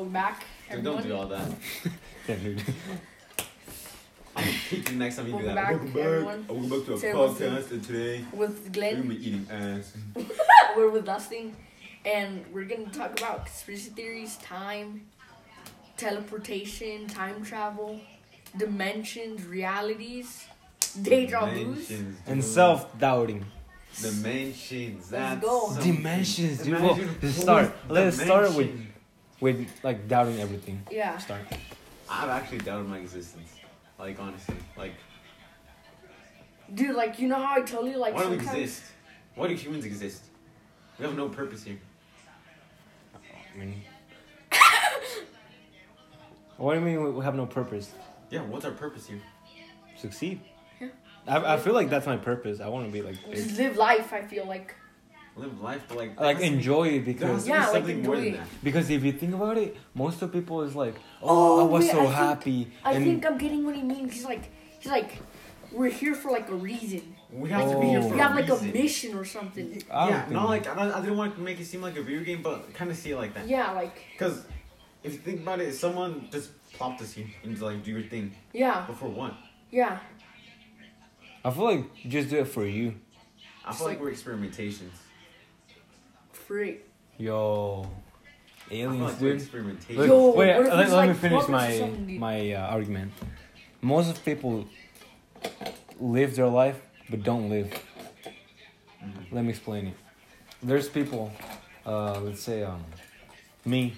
welcome back. Dude, don't do all that. I'm gonna kick you next time you do Welcome that. back, welcome back. everyone. Welcome back to a Say what's podcast, and today With we're Glenn, gonna be eating ass. we're with Dustin, and we're gonna talk about conspiracy theories, time, teleportation, time travel, dimensions, realities, deja vus. Dimensions, And dude. self doubting. Dimensions. That's go. something. Dimensions, dude. Imagine let's fourth start. Let's start with dimension. With like doubting everything. Yeah. Start. I've actually doubted my existence. Like honestly, like Dude, like you know how I told you, like why do we exist? Why do humans exist? We have no purpose here. I mean, what do you mean we have no purpose? Yeah, what's our purpose here? Succeed. Yeah. I, I feel like that's my purpose. I want to be like big. Just live life. I feel like. Live life, but like like there be- enjoy it because Yeah, be like, something more than enjoy it. that. because if you think about it, most of people is like, Oh, oh, I was wait, so I think- happy, I and think I'm getting what he means. He's like, he's like, we're here for like a reason. We have to be here Oh. for We have like a mission or something. I yeah, think- not like I, don't, I didn't want to make it seem like a video game, but kind of see it like that. Yeah, like Because if you think about it, someone just plopped us here and just like do your thing. yeah, But for what? yeah. I feel like just do it for you. I feel like, like- we're experimentations. Free. Yo, aliens, dude. Look, Yo, wait, what if let, it's let me like finish fuckers or my something, my uh, argument. Most of people live their life but don't live. Mhm. Let me explain it. There's people, uh, let's say, um, me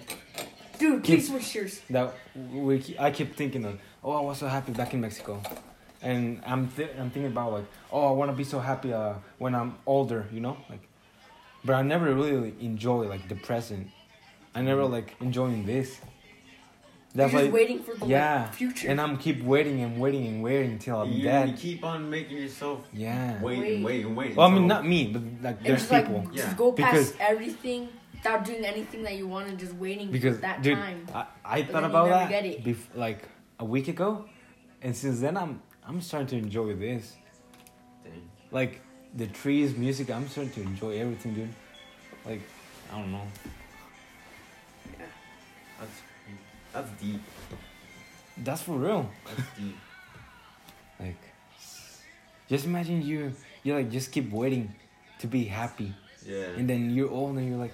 Dude, Keep- please switch yours. that we ke- I keep thinking of. Oh, I was so happy back in Mexico, and I'm th- I'm thinking about like, oh, I want to be so happy uh, when I'm older, you know, like. But I never really enjoy like the present. I never mm-hmm. like enjoying this. You're That's just like waiting for the like, yeah, future. and I'm keep waiting and waiting and waiting until I'm you, you keep on making yourself Yeah. wait Wait. and wait and wait. Well, I mean, not me, but like And there's just, like, people. just go past Because- everything without doing anything that you want and just waiting Because for that dude, time. I, I But thought about that bef- like a week ago, and since then I'm I'm starting to enjoy this. Dang. Like the trees, music. I'm starting to enjoy everything, dude. Like I don't know. Yeah, that's that's deep. That's for real. That's deep. Like just imagine you you like just keep waiting to be happy, Yeah. and then you're old and you're like,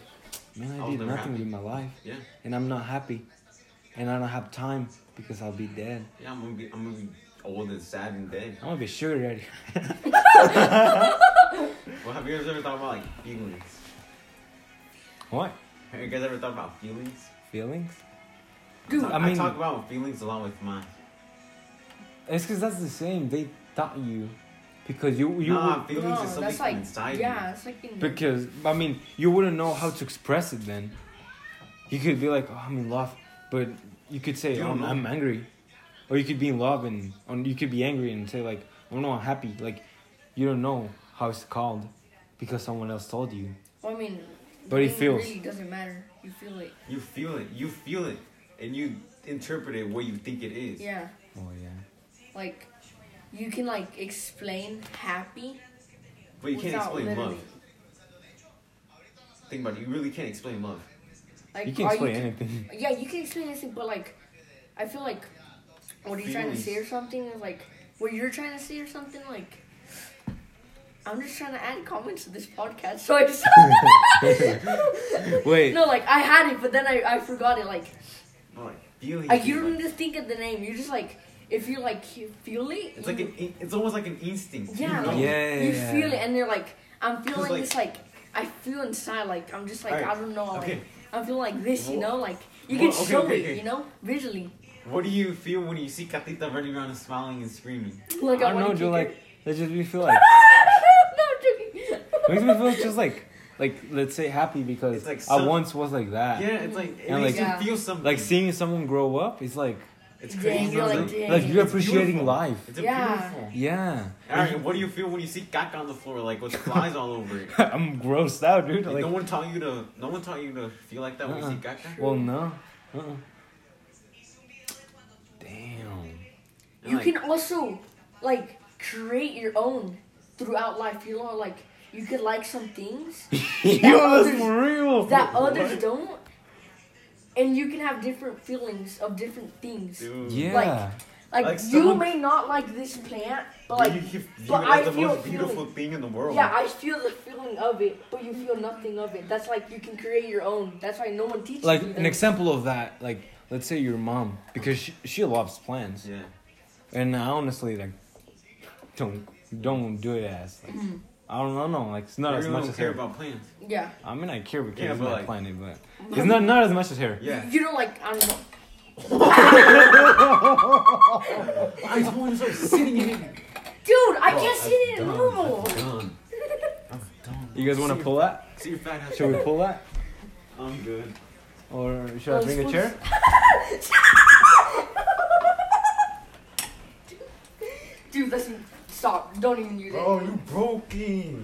man, I I did nothing happy. with my life, yeah. and I'm not happy, and I don't have time because I'll be dead. Yeah. I'm gonna be I'm gonna be old and sad and dead. I'm gonna be sugar daddy. Well, have you guys ever thought about like feelings? what Have you guys ever thought about feelings? feelings? Dude, I, I mean- talk about feelings a lot with mine. It's because that's the same. They taught you because you you nah, would- feelings no, is something that's like inside yeah, it's like in, because I mean you wouldn't know how to express it then. You could be like, oh, I'm in love, but you could say, You oh, don't. I'm angry, or you could be in love and or you could be angry and say like, oh no, I'm happy. Like you don't know how it's called because someone else told you. Well, I mean, But it it feels. really doesn't matter. You feel it. You feel it. You feel it, and you interpret it what you think it is. Yeah, Oh yeah. like you can like explain happy But you can't explain literally. love. Think about it. You really can't explain love. Like, You can or explain can- anything. Yeah, you can explain anything, but like, I feel like what are you're trying to say or something is like what you're trying to say or something like. I'm just trying to add comments to this podcast, so I just Wait. no, like I had it, but then I, I forgot it. Like, But like feelings. like you don't like- need to think of the name. You just like if you like you feel it. It's like an. in- It's almost like an instinct. yeah, You know? like, Yeah, you yeah, feel it, and you're like I'm feeling like- this like I feel inside like I'm just like Alright, I don't know like okay. I'm feeling like this, you know, like you well, can okay, show okay, it, okay. you know, visually. What do you feel when you see Catita running around and smiling and screaming? Like I don't know, wanna dude. Like her. that just me feel like no, I'm joking. Makes me feel just like like let's say happy because It's like I once was like that. Yeah, it's like it And makes like- you feel something. Like seeing someone grow up, it's like it's Dang, crazy. you're like, It's like you're It's appreciating beautiful. life. It's Yeah. beautiful. Yeah. Alright, what do you feel when you see caca on the floor, like with flies all over it? I'm grossed out, dude. Like, Like, no one taught you to. No one taught you to feel like that when Uh-uh. you see uh-uh. caca. well, no. Uh-uh. Damn. You like, can also like create your own throughout life. You know, like you could like some things Yo, that's others- real. that others don't, and you can have different feelings of different things. Dude. Yeah. Like- Like, Like you someone- may not like this plant, but But like you, you, you but I the feel most beautiful feeling. thing in the world. yeah, I feel the feeling of it, but you feel nothing of it. That's like you can create your own. That's why no one teaches like you. an example of that, like let's say your mom, because she, she loves plants, Yeah. and I honestly like don't don't do it as like, Mhm. I don't know, no, like it's not I as really much don't as care hair. about plants. Yeah. I mean, I care because Yeah, it's but my like- planet, but it's not not as much as hair. Yeah. You don't like I don't know. I just want to start sitting in it. Dude, I Oh, can't sit in it I'm normal. done. I'm done. You guys want to pull that? See your fat ass. Should we pull that, I'm good. or should I bring a spoons. chair? Dude, listen. Stop. Don't even use it. Bro, you broke it.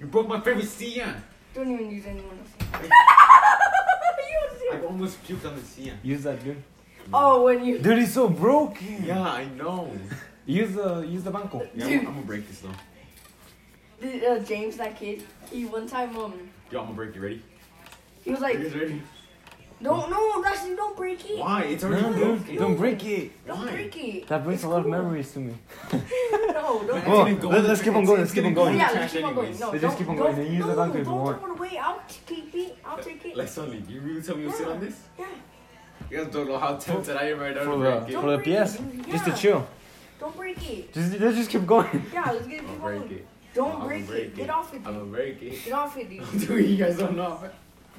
You broke my favorite Sia. Don't even use anyone else. I almost puked on the Sia. Use that, dude. oh, when you. Dude, it's so broken. Yeah, I know. Use the use the banco. Yeah, I'm, Dude. I'm gonna break this though. The, uh, James, that kid, he one time um, Yo, I'm gonna break. You ready? he was you like, guys ready? no, no, Dustin, don't break it. Why? It's No, already dude, broken. don't break it. Don't Why? break it. That brings It's a lot of memories to me. No, don't. Man, Well, it's gonna go let- in let's keep on trash. going, let's keep gonna on go in going. the yeah, trash let's keep on going. anyways. No, Let's don't, just keep on don't, going and use no, the banco if you don't want. throw it away. I'll keep it. I'll take it. Like Sully, you really tell me you sit on this? Yeah. You guys don't know how tempted I am right now For to the break it. Don't for the break it, PS, dude. just to Yeah. chill. Don't break it. Just let's just keep going. Yeah, let's get I'll keep break going. it. Don't I'll break, break it. Get off it, I'm gonna dude. break it. Get off it, dude. Dude, you guys don't know.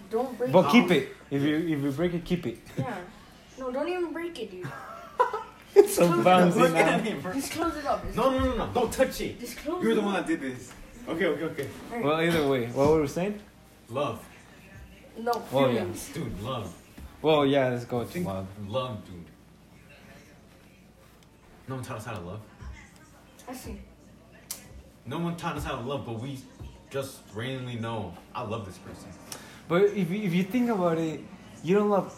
Don't break But it. But keep it. If you if you break it, keep it. Yeah. No, don't even break it, dude. It's so Close it bouncy Look at him, bro. Just close it up. Just, No, no, no, no. Don't touch it. Just close You're it the one that did this. Okay, okay, okay. Alright. Well, either way, what were we saying? Love. No, Well, oh, yeah. Dude, love. Well, yeah, let's go to love. love, dude. No one taught us how to love. I see. No one taught us how to love, but we just randomly know I love this person. But if you, if you think about it, you don't love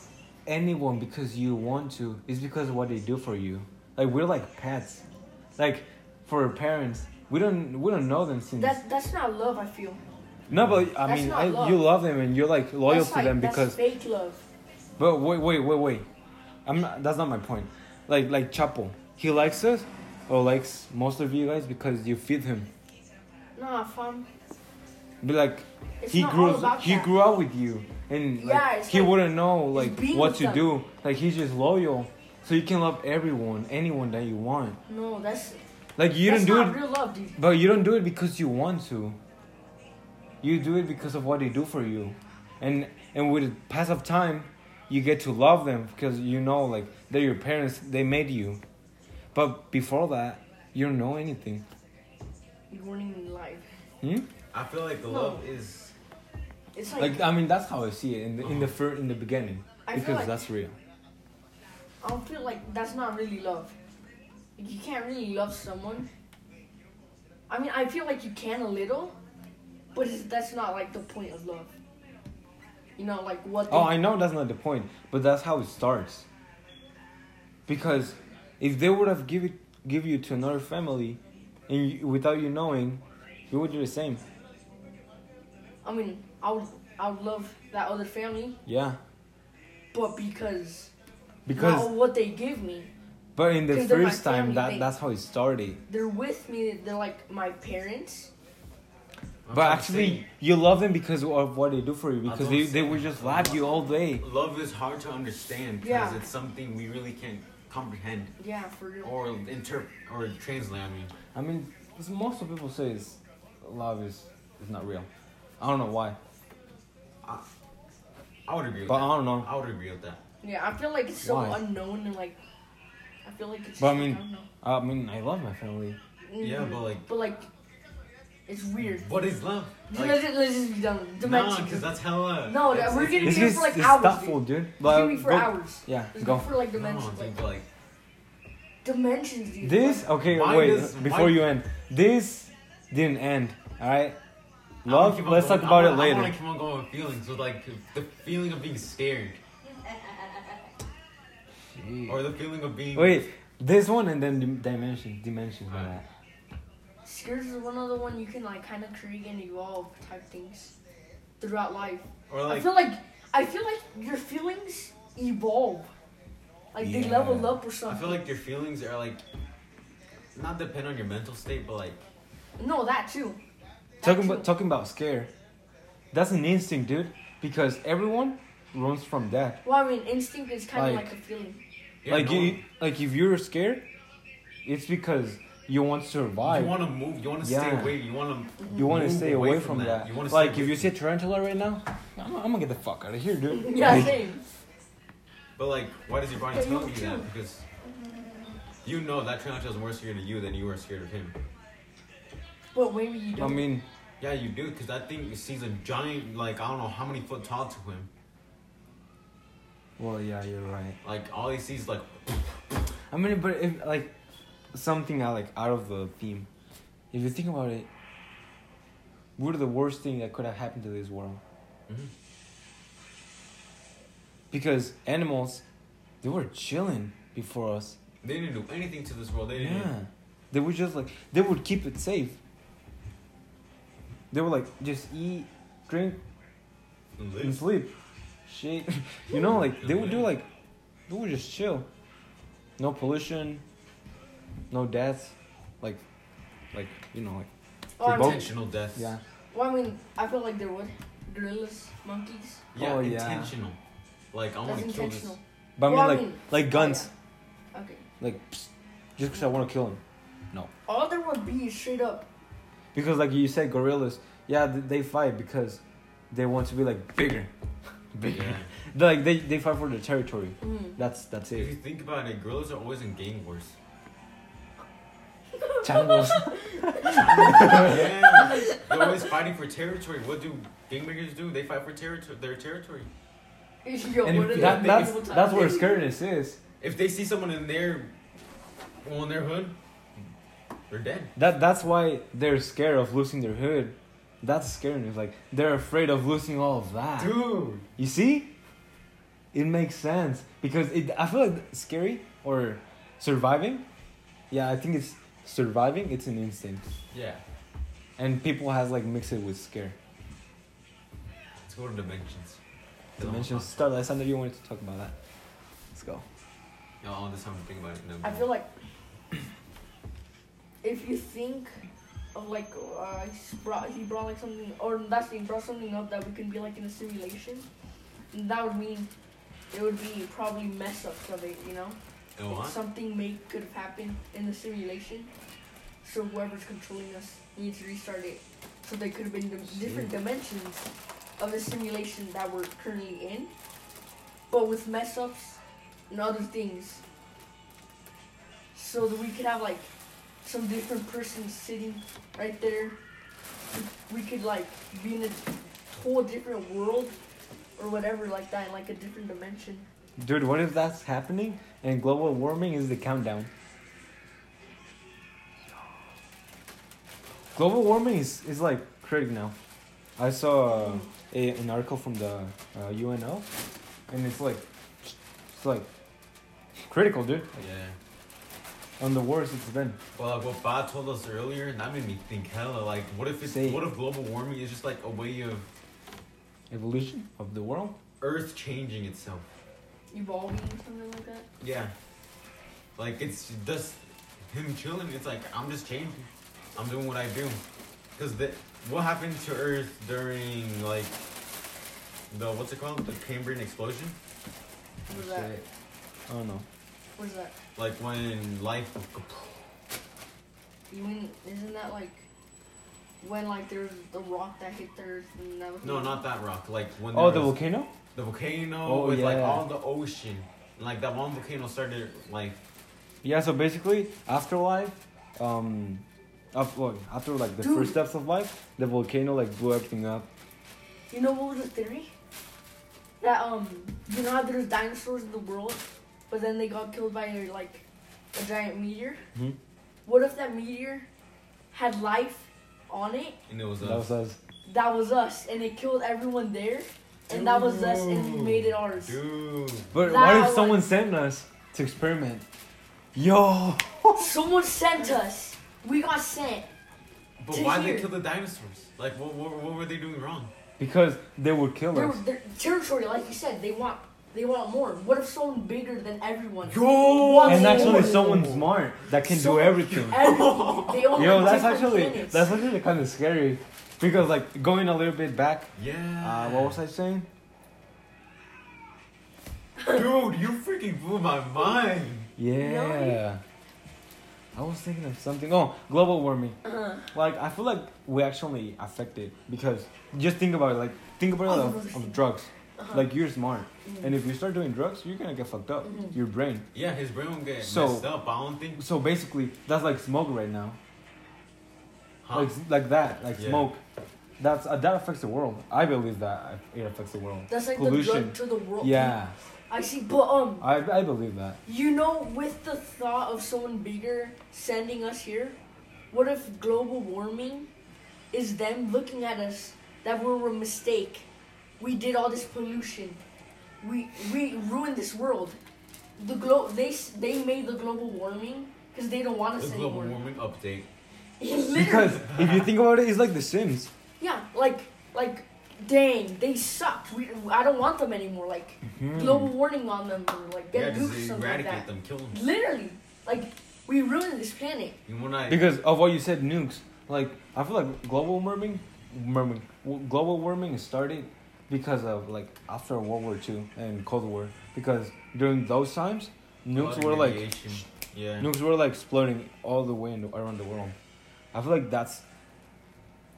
anyone because you want to. It's because of what they do for you. Like we're like pets. Like for our parents, we don't we don't know them since. That's that's not love. I feel. no, but I That's mean, I, love. you love them and you're like loyal that's to like, them that's because. fake love. But wait, wait, wait, wait. I'm not. That's not my point. Like like Chapo, he likes us, or likes most of you guys because you feed him. Nah, fam. But like It's he grew he that. grew up with you and like, Yeah, he like- wouldn't know like what to them. do like he's just loyal so you can love everyone anyone that you want No, that's like you that's don't do it real love, but you don't do it because you want to you do it because of what they do for you and and with the pass of time you get to love them because you know like they're your parents they made you but before that you don't know anything You weren't even alive. hmm? I feel like the No. love is. It's like, like i mean that's how i see it in the in the fir- in the beginning I feel because like that's real I don't feel like that's not really love. Like, you can't really love someone. I mean, I feel like you can a little, but it's, that's not like the point of love. You know, like what? Oh, they- I know that's not the point, but that's how it starts. Because if they would have give it, give you to another family, and you, without you knowing, you would do the same. I mean, I would, I would love that other family, Yeah, but because because not what they give me, but in the first time family, that they- that's how it started. they're with me. They're like my parents. I'm But actually, say, you love them because of what they do for you. Because they, they would just laugh you all day. love is hard to understand because Yeah. it's something we really can't comprehend Yeah, for real. or interpret or translate. I mean, I mean, it's- most of people say is love is is not real. I don't know why, I would agree with but that. I don't know. I would agree with that. Yeah, I feel like it's so Why? unknown and like, I feel like it's. But I just, mean- don't know. I mean, I love my family. Yeah, Mhm. but like, But like, it's weird. what is love? let's, Like, just, let's just be done. nah, Dimensions. because that's hella. No, it's- we're it's- gonna This be here is for like it's hours, thoughtful, dude. dude. It's But gonna be for go- hours. Yeah, Let's go. go for like No, dimensions. dude, like, like, dimensions, dude. This okay. Why wait, does- before why- you end, this didn't end. All right, I wanna love. Let's going- talk about I it wanna- I later. want to keep on going with feelings. With like the feeling of being scared or the feeling of being. Wait, this one and then dim- dimension, dimensions. by that. Scares is one of the one you can like kind of create and evolve type things throughout life. Or like, I feel like I feel like your feelings evolve. Like they level up or something. I feel like your feelings are like not depend on your mental state, but like no, that too. That Talking about talking about scare. That's an instinct, dude. Because everyone runs from death. Well, I mean, instinct is kind of Like- like, a feeling. yeah, like no you, one- like if you're scared, it's because you want to survive. you want to move, you want to Yeah. stay away, you want to You want to stay away from, that. You wanna like if you see a tarantula right now, I'm, I'm gonna get the fuck out of here, dude. Yeah, Like, same. But like, why does your body tell you you that? Because you know that tarantula is more scared of you than you are scared of him. But maybe you I don't. mean, Yeah, you do, because that thing sees a giant, like I don't know how many foot tall to him. well, yeah, you're right. Like all he sees, like I mean, but if like something out like out of the theme, if you think about it, what are the worst thing that could have happened to this world? Mhm. Because animals, they were chilling before us. they didn't do anything to this world. They didn't. Yeah, they would just like they would keep it safe. They were like just eat, drink, and live. sleep. Shit, you know, like they would do like they would just chill. No pollution, no deaths, like, like you know, like Oh, I both- Intentional deaths. yeah. well, I mean, I feel like there would. Gorillas, monkeys. Yeah, Oh, yeah. intentional. Like I want That's to kill this. intentional. But I mean, Well, I like mean- like oh, guns, Okay. like psst, just because I want to kill him. No. All there would be is straight up. Because like you said, gorillas, yeah, they fight because they want to be like bigger, bigger. Yeah. Like they, they fight for the territory. Mm. That's that's it. If you think about it, gorillas are always in gang wars. Changos. yeah, they're always fighting for territory. What do gangbangers do? They fight for territory, their territory. Yo, and what that, that's that's where times? scaredness is. If they see someone in their, well, in their hood, they're dead. That that's why they're scared of losing their hood. That's scaredness. Like they're afraid of losing all of that. Dude. You see? It makes sense because it. I feel like scary or surviving. Yeah, I think it's surviving. It's an instinct, Yeah. and people has like mix it with scare. Let's go to dimensions. Dimensions. Start. Alessandra, you wanted to talk about that. Let's go. No, all this time to think about it. No, I feel like if you think of like uh, he brought he brought like something or that's he brought something up that we can be like in a simulation, that would mean it would be probably mess ups of it, you know. Like something may could have happened in the simulation, so whoever's controlling us needs to restart it. So there could have been different dimensions of the simulation that we're currently in, but with mess ups and other things. So that we could have like some different person sitting right there. We could like be in a whole different world or whatever like that in like a different dimension. Dude, what if that's happening and global warming is the countdown? Global warming is, is like critical now. I saw uh, a, an article from the uh, UNO, and it's like, it's like critical, dude. Yeah. On the worst it's been. Well, like what Bob told us earlier, that made me think hella. Like, what if it's Say what if global warming is just like a way of Evolution of the world. Earth changing itself? Evolving something like that. Yeah. Like it's just him chilling. It's like I'm just changing. I'm doing what I do. Cause the what happened to Earth during like the what's it called the Cambrian explosion? What's that? I don't know. What's that? Like when life. You mean isn't that like when like there's the rock that hit the earth and that was No, not that rock. Like when Oh, there the was volcano? the volcano Oh, with like yeah. all the ocean. Like that one volcano started like Yeah, so basically, afterlife, um, up, look, after like the Dude. first steps of life, the volcano like blew everything up. You know what was the theory? That um, you know how there's dinosaurs in the world, but then they got killed by a, like a giant meteor. Mhm. What if that meteor had life on it? and it was us. That was us. That was us, and it killed everyone there, and that was us, and we made it ours. Dude. But That what if was- someone sent us to experiment? Yo! Someone sent us. We got sent. But To why here. they kill the dinosaurs? Like what, what what were they doing wrong? because they would kill Their, us. their territory, like you said, they want they want more. What if someone bigger than everyone? Yo! wants And actually, more? someone smart that can do everything. Everything. Yo, that's actually planets. that's actually kind of scary, because like going a little bit back. Yeah. Uh, what was I saying? Dude, you freaking blew my mind. Yeah. I was thinking of something. Oh, global warming. Uh-huh. Like I feel like we actually affected because just think about it. Like think about it of, of drugs. Uh-huh. Like you're smart, Mhm. and if you start doing drugs, you're gonna get fucked up. Mhm. Your brain. Yeah, his brain will get So- messed up. I don't think. So basically, that's like smoke right now. Huh? Like like that, like Yeah. smoke. That's uh, that affects the world. I believe that it affects the world. That's like pollution. the drug to the world. Yeah, I see, but um, I I believe that. you know, with the thought of someone bigger sending us here, what if global warming is them looking at us that we're a mistake? We did all this pollution. We we ruined this world. The glo- they they made the global warming because they don't want us The global warming update. Because if you think about it, it's like The Sims. yeah, like like dang, they sucked. We I don't want them anymore. Like Hmm. global warning on them or like get just nukes something like eradicate that. them, kill them. Literally, like we ruined this planet. You wanna? Because of what you said, nukes. Like I feel like global warming, warming, global warming started because of like after World War II and Cold War. Because during those times, nukes were like. Yeah. nukes were like exploding all the way in, around the world. I feel like that's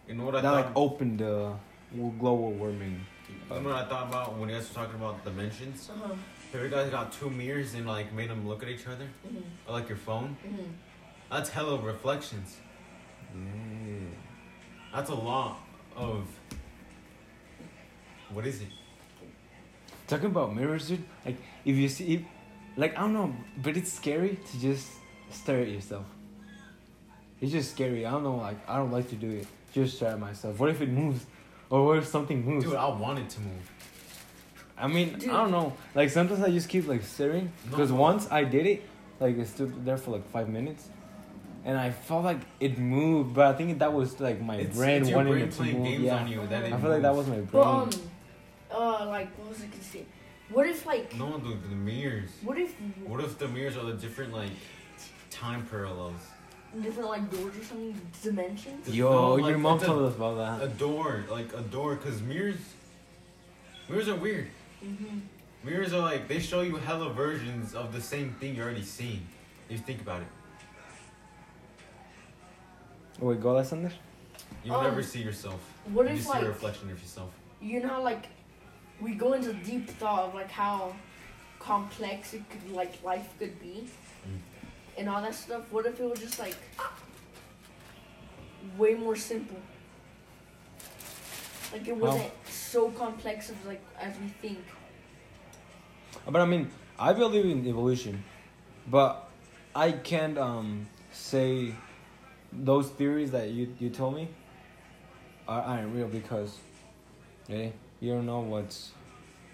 You know what I that thought? like opened the w- global warming. you know what I thought about when you guys were talking about dimensions? Uh-huh. Have you guys got two mirrors and like made them look at each other, Mhm. or like your phone? Mhm. That's hella reflections. Yeah. That's a lot of. What is it? Talking about mirrors, dude. Like if you see, if, like I don't know, but it's scary to just stare at yourself. It's just scary. I don't know. Like I don't like to do it. Just stare at myself. What if it moves, or what if something moves? Dude, I want it to move. I mean, Dude. I don't know. Like sometimes I just keep like staring because No. once I did it, like it stood there for like five minutes, and I felt like it moved. But I think that was like my It's, brain it's your wanting brain it to playing move. games Yeah, on you that it I feel like that was my brain. But um, uh, like what was I gonna say? What if like No, the, the mirrors. what if What if the mirrors are the different like time parallels? different like doors or something dimensions? Yo, No, your like, mom told us about that. A door, like a door, cause mirrors. Mirrors are weird. Mm-hmm. Mirrors are like they show you hella versions of the same thing you already seen. If you think about it, Wait, go less on this. you'll Um, never see yourself. What you if just see a reflection of yourself. you know like we go into deep thought of like how complex it could like life could be Mm. and all that stuff. What if it was just like way more simple? Like it wasn't so complex as like as we think. But I mean, I believe in evolution, but I can't um say those theories that you you told me are aren't real because, hey, you don't know what's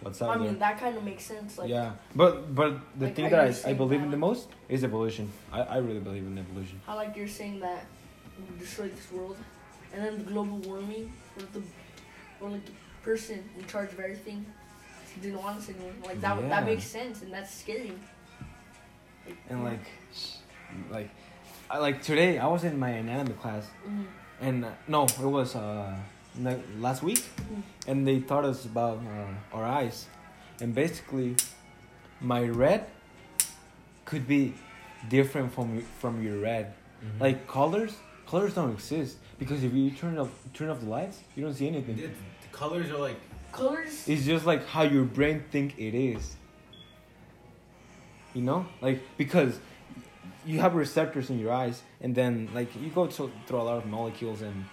what's out I there. mean that kind of makes sense. Like yeah, but but the Like, thing that I, I believe that- in the most is evolution. I, I really believe in evolution. how like you're saying that we destroy this world, and then the global warming, or the or like the person in charge of everything didn't want us anymore. Like that Yeah. that makes sense, and that's scary. And like, like, I, like today I was in my anatomy class Mhm. and uh, no, it was uh last week, Mhm. and they taught us about uh, our eyes, and basically, my red could be different from y- from your red. Mhm. Like colors, colors don't exist because if you turn off turn off the lights, you don't see anything. the, the colors are like colors. It's just like how your brain think it is. You know, like because you have receptors in your eyes, and then like you go to, through a lot of molecules and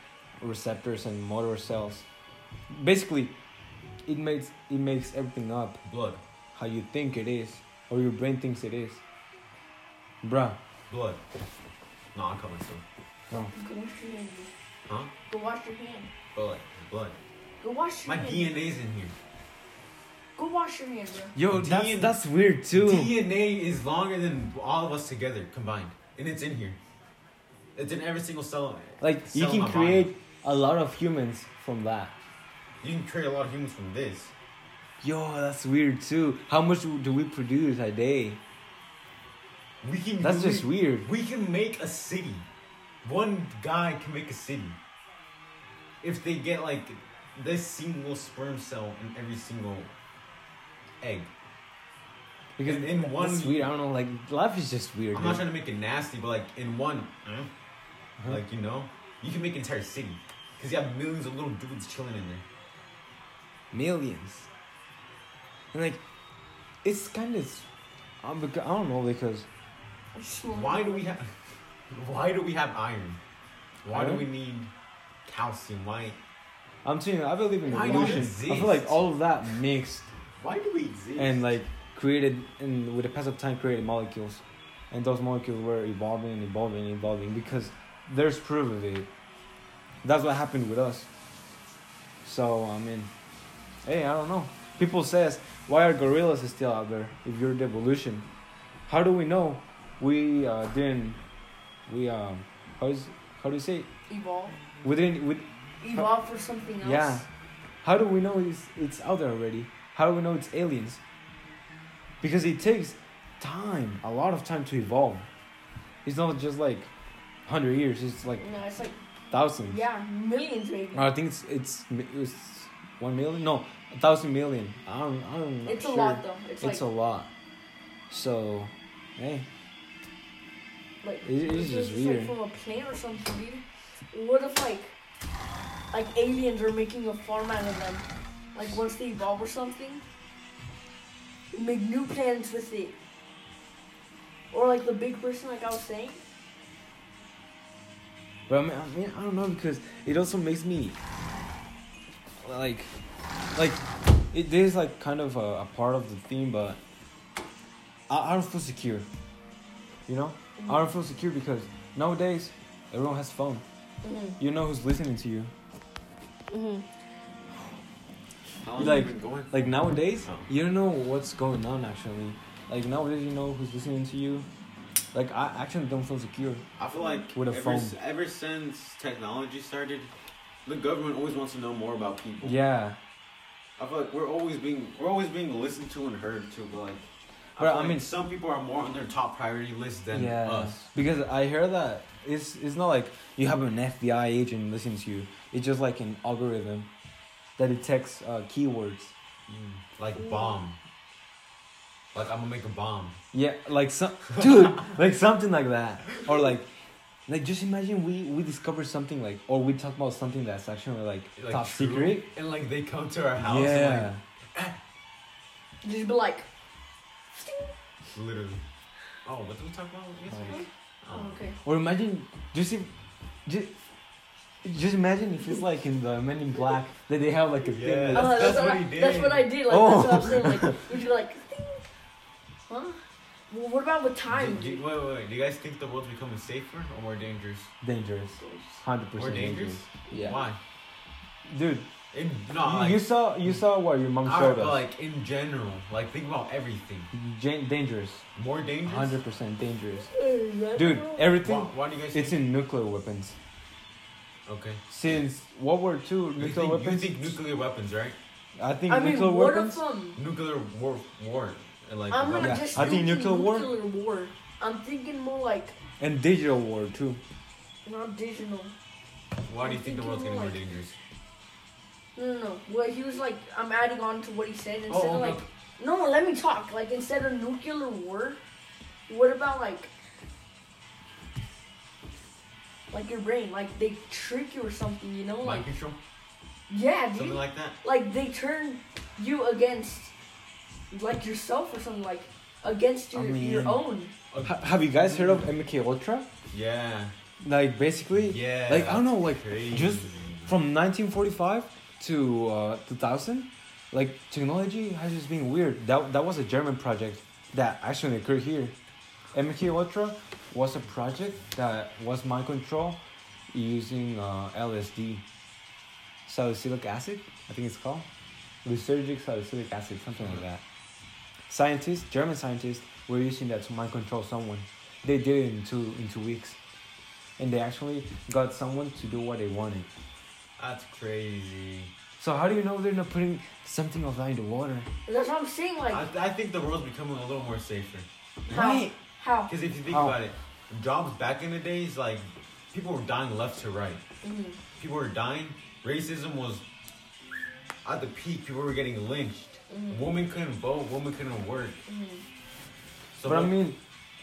receptors and motor cells. Basically, it makes it makes everything up blood, how you think it is, or your brain thinks it is. Bruh, blood. No, I'm coming soon. no. Go wash your hand. Huh? Go wash your hand. Blood, blood. Go wash your My hand. DNA's in here. Go wash your hand, bro. Yo, that's DNA that's weird too. DNA is longer than all of us together combined, and it's in here. It's in every single cell. Like you cell in can create body. A lot of humans from that. You can create a lot of humans from this. Yo, that's weird too. How much do we produce a day? We can. That's we- just weird. We can make a city. One guy can make a city. If they get like this single sperm cell in every single egg. Because In- in one- that's weird. I don't know. Like life is just weird. I'm not trying to make it nasty, but like in one, uh, Uh-huh. like you know, you can make an entire city because you have millions of little dudes chilling in there. millions. And like, it's kind of, beca- I don't know because Why do we have? Why do we have iron? Why do we need calcium? Why? I'm saying I believe in Why do we evolution. I feel like all of that mixed Why do we exist? and like created, and with the pass of time, created molecules, and those molecules were evolving and evolving and evolving because there's proof of it. That's what happened with us. So I mean, hey, I don't know. People says why are gorillas still out there if you're the evolution? How do we know we uh, didn't? We um, how is how do you say? it? evolve. We didn't. We, Evolve for something else. yeah. How do we know it's it's out there already? How do we know it's aliens? Because it takes time, a lot of time to evolve. It's not just like hundred years. It's like No, it's like thousands. yeah, millions maybe. I think it's it's it's one million. No, a thousand million. I don't. I don't. it's sure. a lot though. It's, It's, like a lot. So, hey, like it- it's if just like weird. from a plane or something, dude. What if like like aliens are making a farm out of them? Like once they evolve or something, make new planets with it. Or like the big person, like I was saying. But I mean, I mean, I don't know because it also makes me like, like, it is like kind of a, a part of the theme, but I, I don't feel secure. You know, I don't feel secure because nowadays everyone has phone. Mm-hmm. You know who's listening to you. Mm-hmm. How like- you going? Like nowadays, Oh. you don't know what's going on actually. Like nowadays, you know who's listening to you. Like I actually don't feel secure. I feel like With a ever, phone. ever since technology started, the government always wants to know more about people. Yeah, I feel like we're always being we're always being listened to and heard to, but like, But, feel I like mean- some people are more on their top priority list than yeah. us. Because I hear that it's it's not like you have an FBI agent listening to you. It's just like an algorithm that detects uh, keywords. Like Ooh. bomb. Like I'm gonna make a bomb. Yeah, like some dude, like something like that, or like. Like just imagine we we discover something like or we talk about something that's actually like, Like top true, secret. And like they come to our house. yeah. And Just be like, like, literally. Oh, what did we talk about yesterday? oh, okay. Or imagine just if just just imagine if it's like in the Men in Black that they have like a Yeah, thing. That's- Uh, that's what, what I, he did. That's what I did. Like Oh. that's what I'm saying. Like would you like, ding. Huh? Well, what about with time? Do, do, wait, wait, wait. Do you guys think the world's becoming safer or more dangerous? dangerous, hundred More percent dangerous? dangerous. Yeah, Why? dude, In, no, you, like, you saw you saw what your mom showed but, us. like in general. Like think about everything. Jan- dangerous, More dangerous. hundred percent dangerous, dude. Everything why do you guys? it's think? in nuclear weapons. Okay. Since World War II, You nuclear think, you think nuclear weapons, right? I think I mean, nuclear what weapons. if um, Nuclear war, war, and like. I'm not Yeah, just I think thinking nuclear war- nuclear war. I'm thinking more like and digital war too. not digital. why do you think the world's getting more Like- dangerous? No, no, no. Well, he was like, I'm adding on to what he said instead Oh, of okay. like, oh. no, let me talk. Like instead of nuclear war, what about like, like your brain? Like they trick you or something, you know? Like Mind control, yeah, dude. something like that. like they turn you against like yourself or something like against your I mean- your own. Ha- have you guys heard of MK Ultra? Yeah. Like basically, Yeah. like I don't know, like Crazy. just from 1945 to uh, 2000, like technology has just been weird. That that was a German project that actually occurred here. MK Ultra was a project that was mind control using uh, LSD, salicylic acid, I think it's called, lysergic salicylic acid, something like that. Scientists, German scientists, were using that to mind control someone. They did it in two in two weeks, and they actually got someone to do what they wanted. That's crazy. So how do you know they're not putting something of that in the water? That's what I'm saying. Like, I, I think the world's becoming a little more safer. how? Right. How? Because if you think How? about it, jobs back in the days, like people were dying left to right. Mhm. People were dying. Racism was at the peak. People were getting lynched. Women couldn't vote. Women couldn't work. Mhm. So but I mean,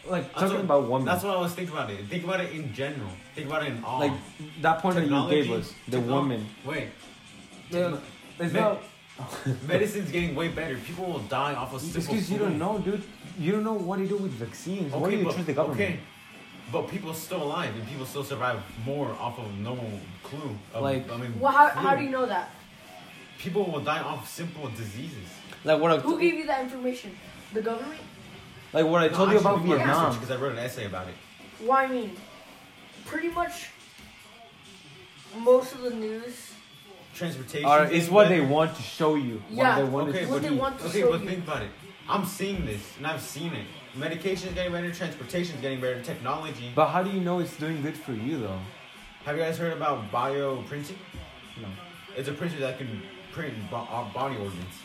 like that's talking what- about women. That's what I was thinking about it. Think about it in general. Think about it in all. like that point that you gave us, the techno- woman. Wait, Yeah, it's Me- not. medicine's getting way better. People will die off of It's simple because you don't know, dude. You don't know what you do with vaccines. Why do you but, trust the government? Okay, but people still alive and people still survive more off of no clue. Of, Like- I mean, Well, how, how do you know that? People will die off simple diseases. Like what I Who gave you that information? The government? like what I No, told you about actually, Vietnam. because I wrote an essay about it. Well, I mean, pretty much most of the news. Transportation Or getting it's what they want to show you. Yeah. What they want Okay, to What but they you- want to okay, show but think about it. I'm seeing this and I've seen it. Medication is getting better. Transportation is getting better. Technology. But how do you know it's doing good for you though? Have you guys heard about bioprinting? No. It's a printer that can print bo- uh, body organs.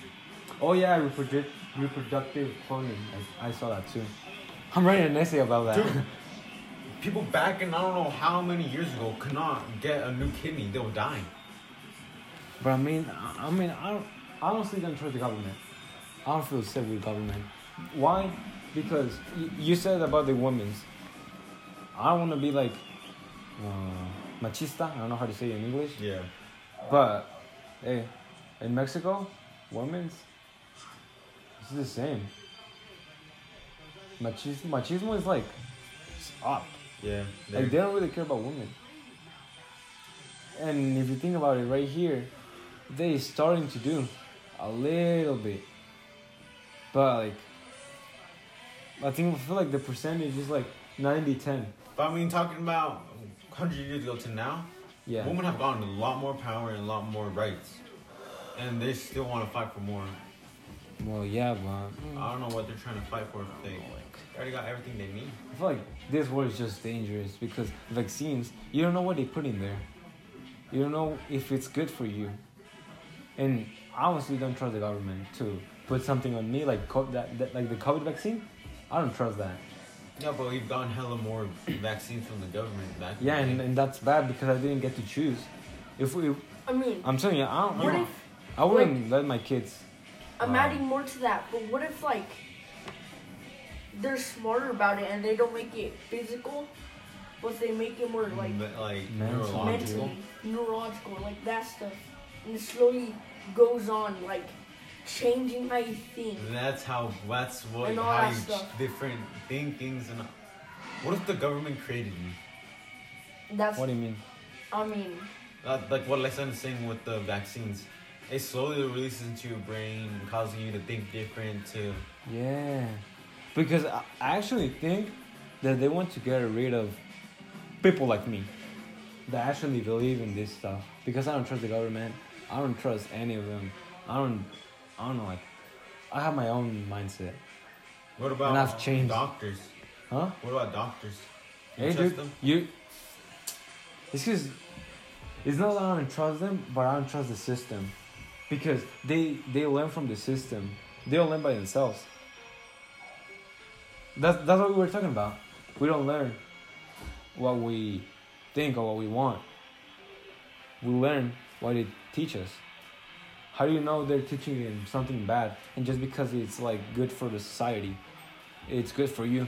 Oh yeah, reprodu- reproductive cloning. I, I saw that too. I'm writing an essay about that. Dude, people back in I don't know how many years ago could not get a new kidney. They were dying. But I mean, I I mean, I don't, I honestly don't trust the government. I don't feel safe with government. Why? Because y- you said about the women's. I don't want to be like uh, machista. I don't know how to say it in English. Yeah. But hey, in Mexico, women's it's the same. Machismo, machismo is like it's up. Yeah. Like they don't really care about women. And if you think about it, right here, they starting to do a little bit, but like I think I feel like the percentage is like 90-10. But I mean, talking about 100 years ago to now, Yeah. women have gotten a lot more power and a lot more rights. And they still want to fight for more. Well, yeah, but I don't know what they're trying to fight for if they already got everything they need. I feel like this war is just dangerous because vaccines, you don't know what they put in there. You don't know if it's good for you. And I honestly don't trust the government to put something on me like co- that, that like the COVID vaccine. I don't trust that. Yeah, but we've gotten hella more vaccines from the government back. Yeah, and, and that's bad because I didn't get to choose. If we, I mean, I'm telling you, I don't. what I, if I wouldn't let my kids. I'm Wow. adding more to that? But what if like they're smarter about it and they don't make it physical, but they make it more like Me- like neurological. mentally, neurological, like that stuff, and it slowly goes on, like changing how you think. That's how. That's what. And all how that you stuff. different thinkings and. What if the government created you? That's, What do you mean? I mean, Uh, like what Lex is saying with the vaccines. It slowly releases into your brain, causing you to think different. too. Yeah, because I actually think that they want to get rid of people like me that actually believe in this stuff. Because I don't trust the government. I don't trust any of them. I don't. I don't know. Like, I have my own mindset. what about And I've changed. doctors? Huh? What about doctors? You Hey, trust dude, them? you. It's because it's not that I don't trust them, but I don't trust the system, because they they learn from the system. They don't learn by themselves. That's that's what we were talking about. We don't learn what we think or what we want. We learn what they teach us. How do you know they're teaching you something bad? And just because it's like good for the society, it's good for you.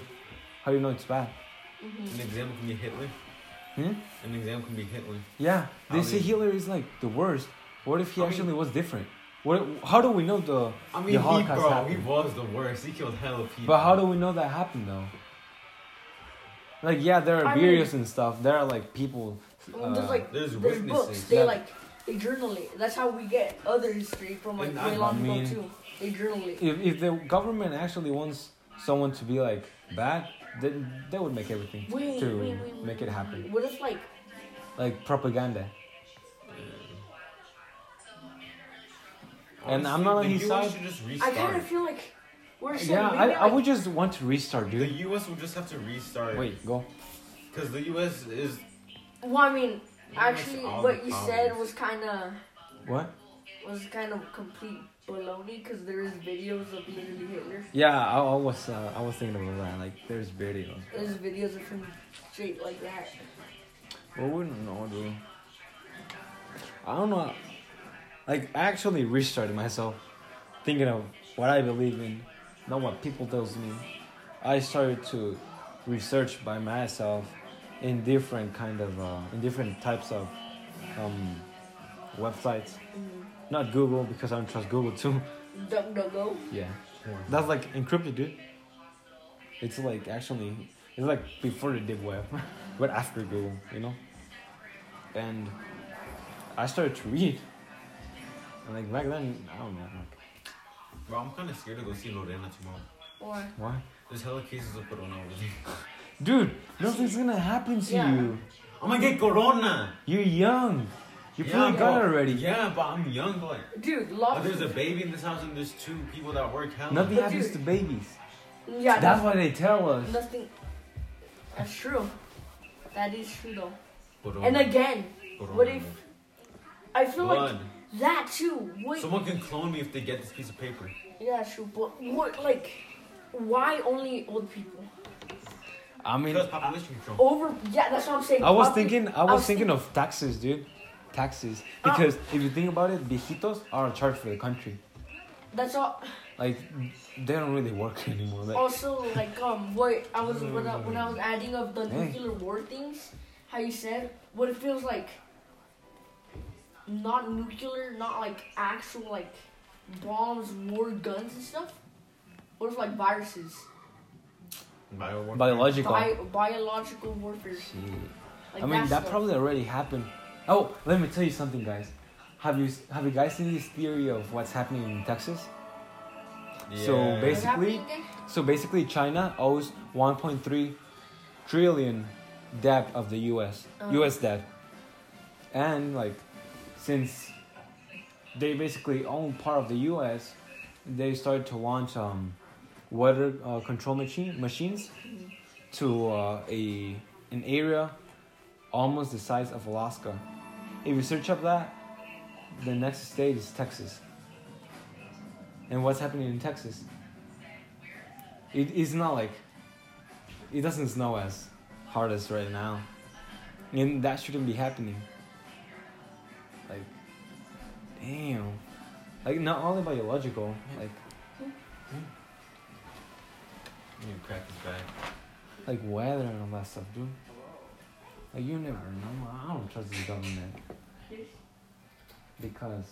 How do you know it's bad? mhm. An example can be Hitler. Hmm? An example can be Hitler. Yeah, they I say Hitler is like the worst. What if he I mean- actually was different? What? How do we know the? I mean, the he, bro, happened? he was the worst. He killed hella people. But how do we know that happened though? Like yeah, there are I videos and stuff. There are like people. I mean, there's uh, like there's there's witnesses. books. They Yeah. like they journal it. That's how we get other history from like And I- way long I mean- ago too. They journal it. if if the government actually wants someone to be like bad, then they would make everything Wait, to wait, wait, make it happen. What if like Like propaganda. And I'm not on his US side. should just I kind of feel like we're saying Yeah, I, maybe I would just want to restart, dude. the. U.S. would just have to restart. Wait, go. Because the U.S. is Well, I mean, actually, what you problems. said was kind of What? was kind of complete baloney because there is videos of literally Hitler. Yeah, I, I was uh, I was thinking about that. Like, there's videos. There's videos of him straight like that. Well, we don't know, dude. I don't know. Like, I actually restarted myself, thinking of what I believe in, not what people tells me. I started to research by myself in different kind of uh, in different types of um, websites. Mm. Not Google because I don't trust Google too. DuckDuckGo. Yeah, that's like encrypted, dude. It's like actually, it's like before the deep web, but after Google, you know. And I started to read. And like back then, I don't know. Like, Bro, I'm kind of scared to go see Lorena tomorrow. Or why? There's hella cases of corona over there. Dude, nothing's gonna happen to Yeah. you. Oh I'm gonna get corona. You're young. You Yeah, probably got it already. Yeah, but I'm young, but like, dude, oh, there's a baby in this house and there's two people that work hella. Nothing But happens dude- to babies. yeah, That's why they tell us. nothing. That's true. That is true though. Corona. And again, Corona, what if. I feel like Blood. That too? What? Someone can clone me if they get this piece of paper. Yeah, true. But what? Like, why only old people? I mean, Because population control. Over. Yeah, that's what I'm saying. I was Popu- thinking, I I was was thinking of taxes, dude. Taxes, Oh. because if you think about it, viejitos are a charge for the country. That's all. Like, they don't really work anymore. Like, Also, like, um, what I was when I, when I was adding of the Hey. nuclear war things, how you said what it feels like. Not nuclear, not like actual like bombs, war guns and stuff. What if like viruses, Bio warfare. biological. Bi- biological warfare? Like I mean, that stuff. probably already happened. Oh, let me tell you something, guys. Have you have you guys seen this theory of what's happening in Texas? So Yeah. What's basically- So basically, China owes 1.3 trillion debt of the U.S. Uh. U.S. debt, and like since they basically own part of the U.S., they started to launch um, weather uh, control machine machines to uh, a an area almost the size of Alaska. If you search up that, the next state is Texas. And what's happening in Texas? It is not like it doesn't snow as hard as right now, and that shouldn't be happening. Like, damn, like not only biological, like You crack his back. like weather and all that stuff, dude. Like you never know. I don't trust this government because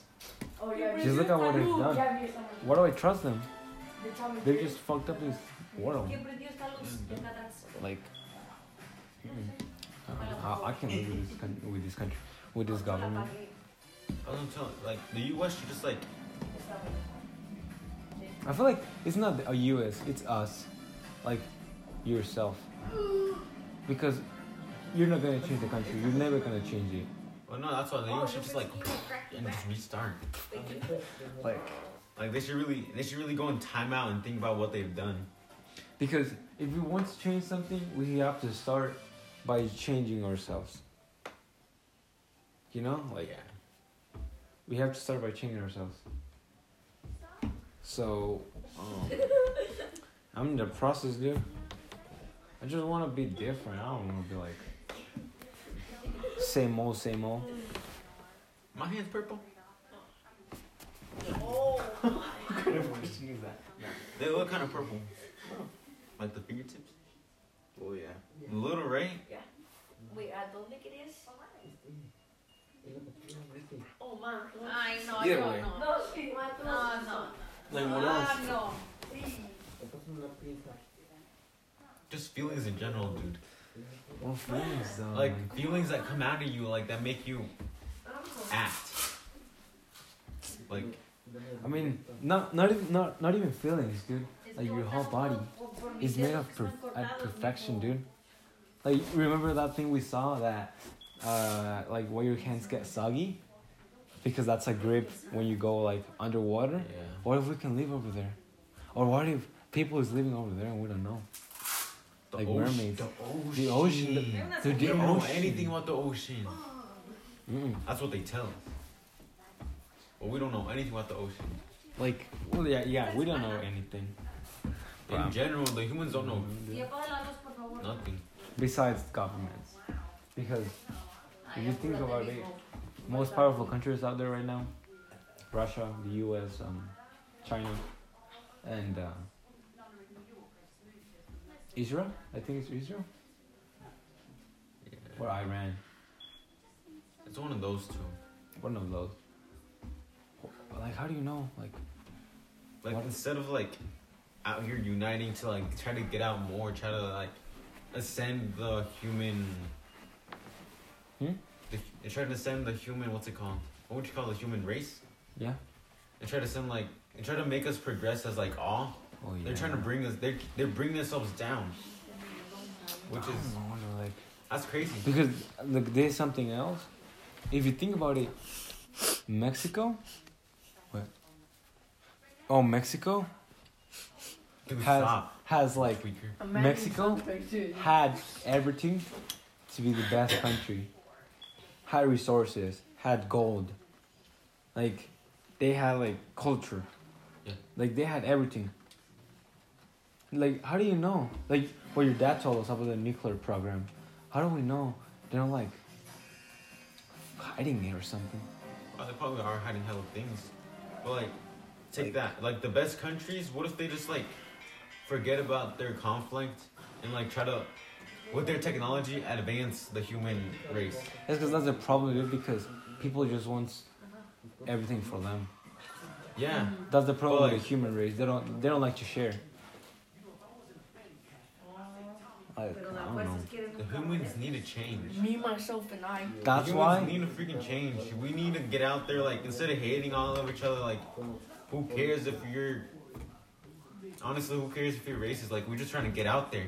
Oh yeah. Just look at what they've done. Yeah, yeah, why do I trust them? they tell me They this. just fucked up this world. Like, mm, I, I can't live with this, coun- with this country, with this government. I was telling, like the U.S. should just like I feel like it's not a US, it's us, like yourself, because you're not gonna change the country. You're never gonna change it. Well, no, that's why the U.S. should just like and just restart. Like, Like they should really, they should really go in timeout and think about what they've done. because if we want to change something, we have to start by changing ourselves. You know, like yeah. We have to start by changing ourselves. So, um, I'm in the process, dude. I just want to be different. I don't want to be like same old, same old. My hand's purple. Oh my. What kind of question is that? They look kind of purple. Like the fingertips. Oh yeah. A little, right? Yeah. Wait, I don't think it is. Oh man. Ay, no, Either yo way. no. No, sí, my No, no. Like what Ah, else? no. Just feelings in general, dude. What feelings though? Like feelings that come out of you, like that make you act. Like I mean, not not even not not even feelings, dude. Like your whole body is made of per- at perfection, dude. Like remember that thing we saw that, uh, like where your hands get soggy, because that's a grip when you go like underwater. yeah. What if we can live over there, or what if people is living over there and we don't know? The Like ocean. mermaids. The ocean. The ocean, the- They the don't know anything about the ocean. Mm-mm. That's what they tell us. but we don't know anything about the ocean. Like, well, yeah, yeah, we don't know anything. In Wow. general, the humans don't know Y apaga la luz, por favor. nothing. Besides governments, because if you think about it, most powerful countries out there right now, Russia, the U.S., um, China, and uh, Israel. I think it's Israel Yeah. or Iran. It's one of those two. One of those. Like, how do you know? Like, Like What? instead of like out here uniting to like try to get out more, try to like ascend the human. Hmm? The, they try to send the human. What's it called? What would you call the human race? yeah. They try to send like they try to make us progress as like all. Oh yeah. They're trying to bring us. They're they're bringing themselves down, which I is don't know, like. that's crazy. Because look, there's something else. If you think about it, Mexico. What? Oh, Mexico has stop. has like Mexico had everything to be the best country. Had resources, had gold. Like they had like culture. Yeah. Like they had everything. Like how do you know? Like what your dad told us about the nuclear program. How do we know they're not like hiding it or something? Oh, they probably are hiding hella things. But like, take Like- that. Like the best countries, what if they just like forget about their conflict and like try to, with their technology, advance the human race? That's because that's the problem, dude. Because people just want everything for them. Yeah. That's the problem But, with the human race. They don't. They don't like to share. Like, I don't know. The humans need to change. Me, myself, and I. That's the humans why. need to freaking change. We need to get out there, like instead of hating all of each other. Like, who cares if you're? Honestly, who cares if you're racist? Like, we're just trying to get out there.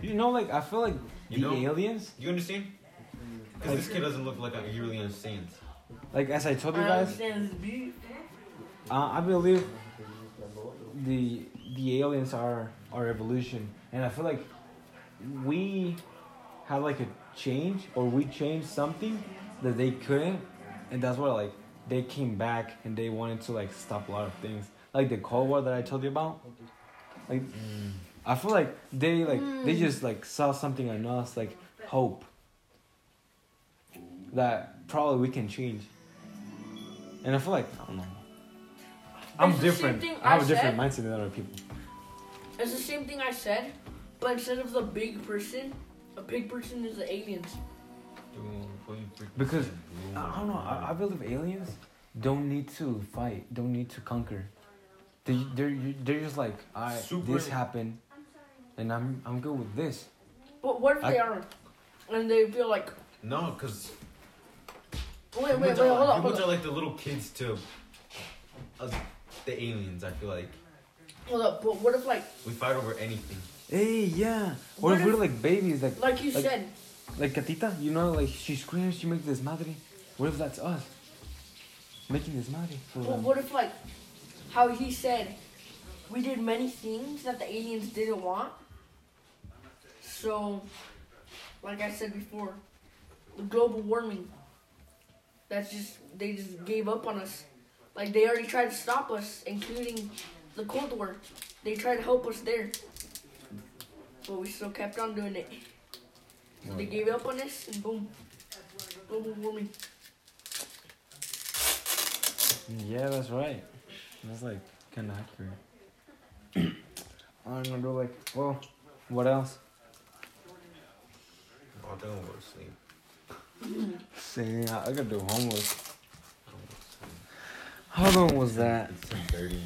You know, like I feel like You the know? aliens. You understand? Because this kid doesn't look like he really understands. Like as I told you guys, understand this beat. uh, I believe the the aliens are our evolution, and I feel like we have like a change, or we changed something that they couldn't, and that's why like they came back and they wanted to like stop a lot of things, like the Cold War that I told you about. Like I feel like they like they hmm. just like saw something in us, like hope that probably we can change. And I feel like I don't know. I'm It's different. thing I have I a different mindset than other people. It's the same thing I said, but instead of the big person, a big person is the aliens. Because I I don't know. I, I believe aliens don't need to fight. Don't need to conquer. They they're they're just like, I Super- this happened, and I'm I'm good with this. But what if I- they are, and they feel like, No, because wait, wait, wait, humans, hold on, hold humans are on, like the little kids to us, the aliens. I feel like hold up. But what if like, we fight over anything. Hey, yeah. Or What if we're like babies, like like you Like- said, like Catita, you know, like she screams, she makes this madre. What if that's us? Making this madre for but them. what if like, how he said, we did many things that the aliens didn't want. So, like I said before, the global warming. That's just they just gave up on us. Like they already tried to stop us, including the Cold War. They tried to help us there, but we still kept on doing it. So they gave up on us, and boom, global warming. Yeah, that's right. That's like kind of accurate. I don't know, like, well, what else? I don't want to sleep. See, I, I gotta do homework. I don't wanna sleep. How long was that? It's 10:30 now.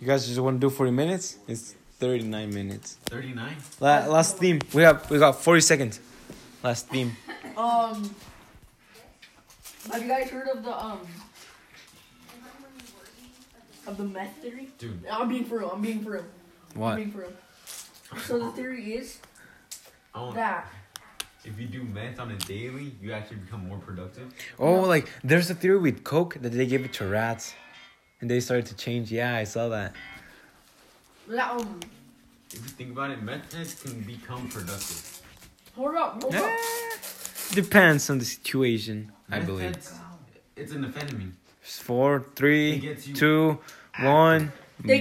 You guys just want to do 40 minutes? It's 39 minutes. 39. La- last theme. We have we got 40 seconds. Last theme. Um, have you guys heard of the um of the meth theory? Dude, I'm being for real. I'm being for real. I'm What? being for real. So the theory is I want, that if you do meth on a daily, you actually become more productive. Oh, like there's a theory with Coke that they gave it to rats, and they started to change. Yeah, I saw that. that um If you think about it, meth heads can become productive. hold up hold Eh, up. Depends on the situation, I believe. heads, it's an amphetamine. Four, It three, gets you two, one. Thank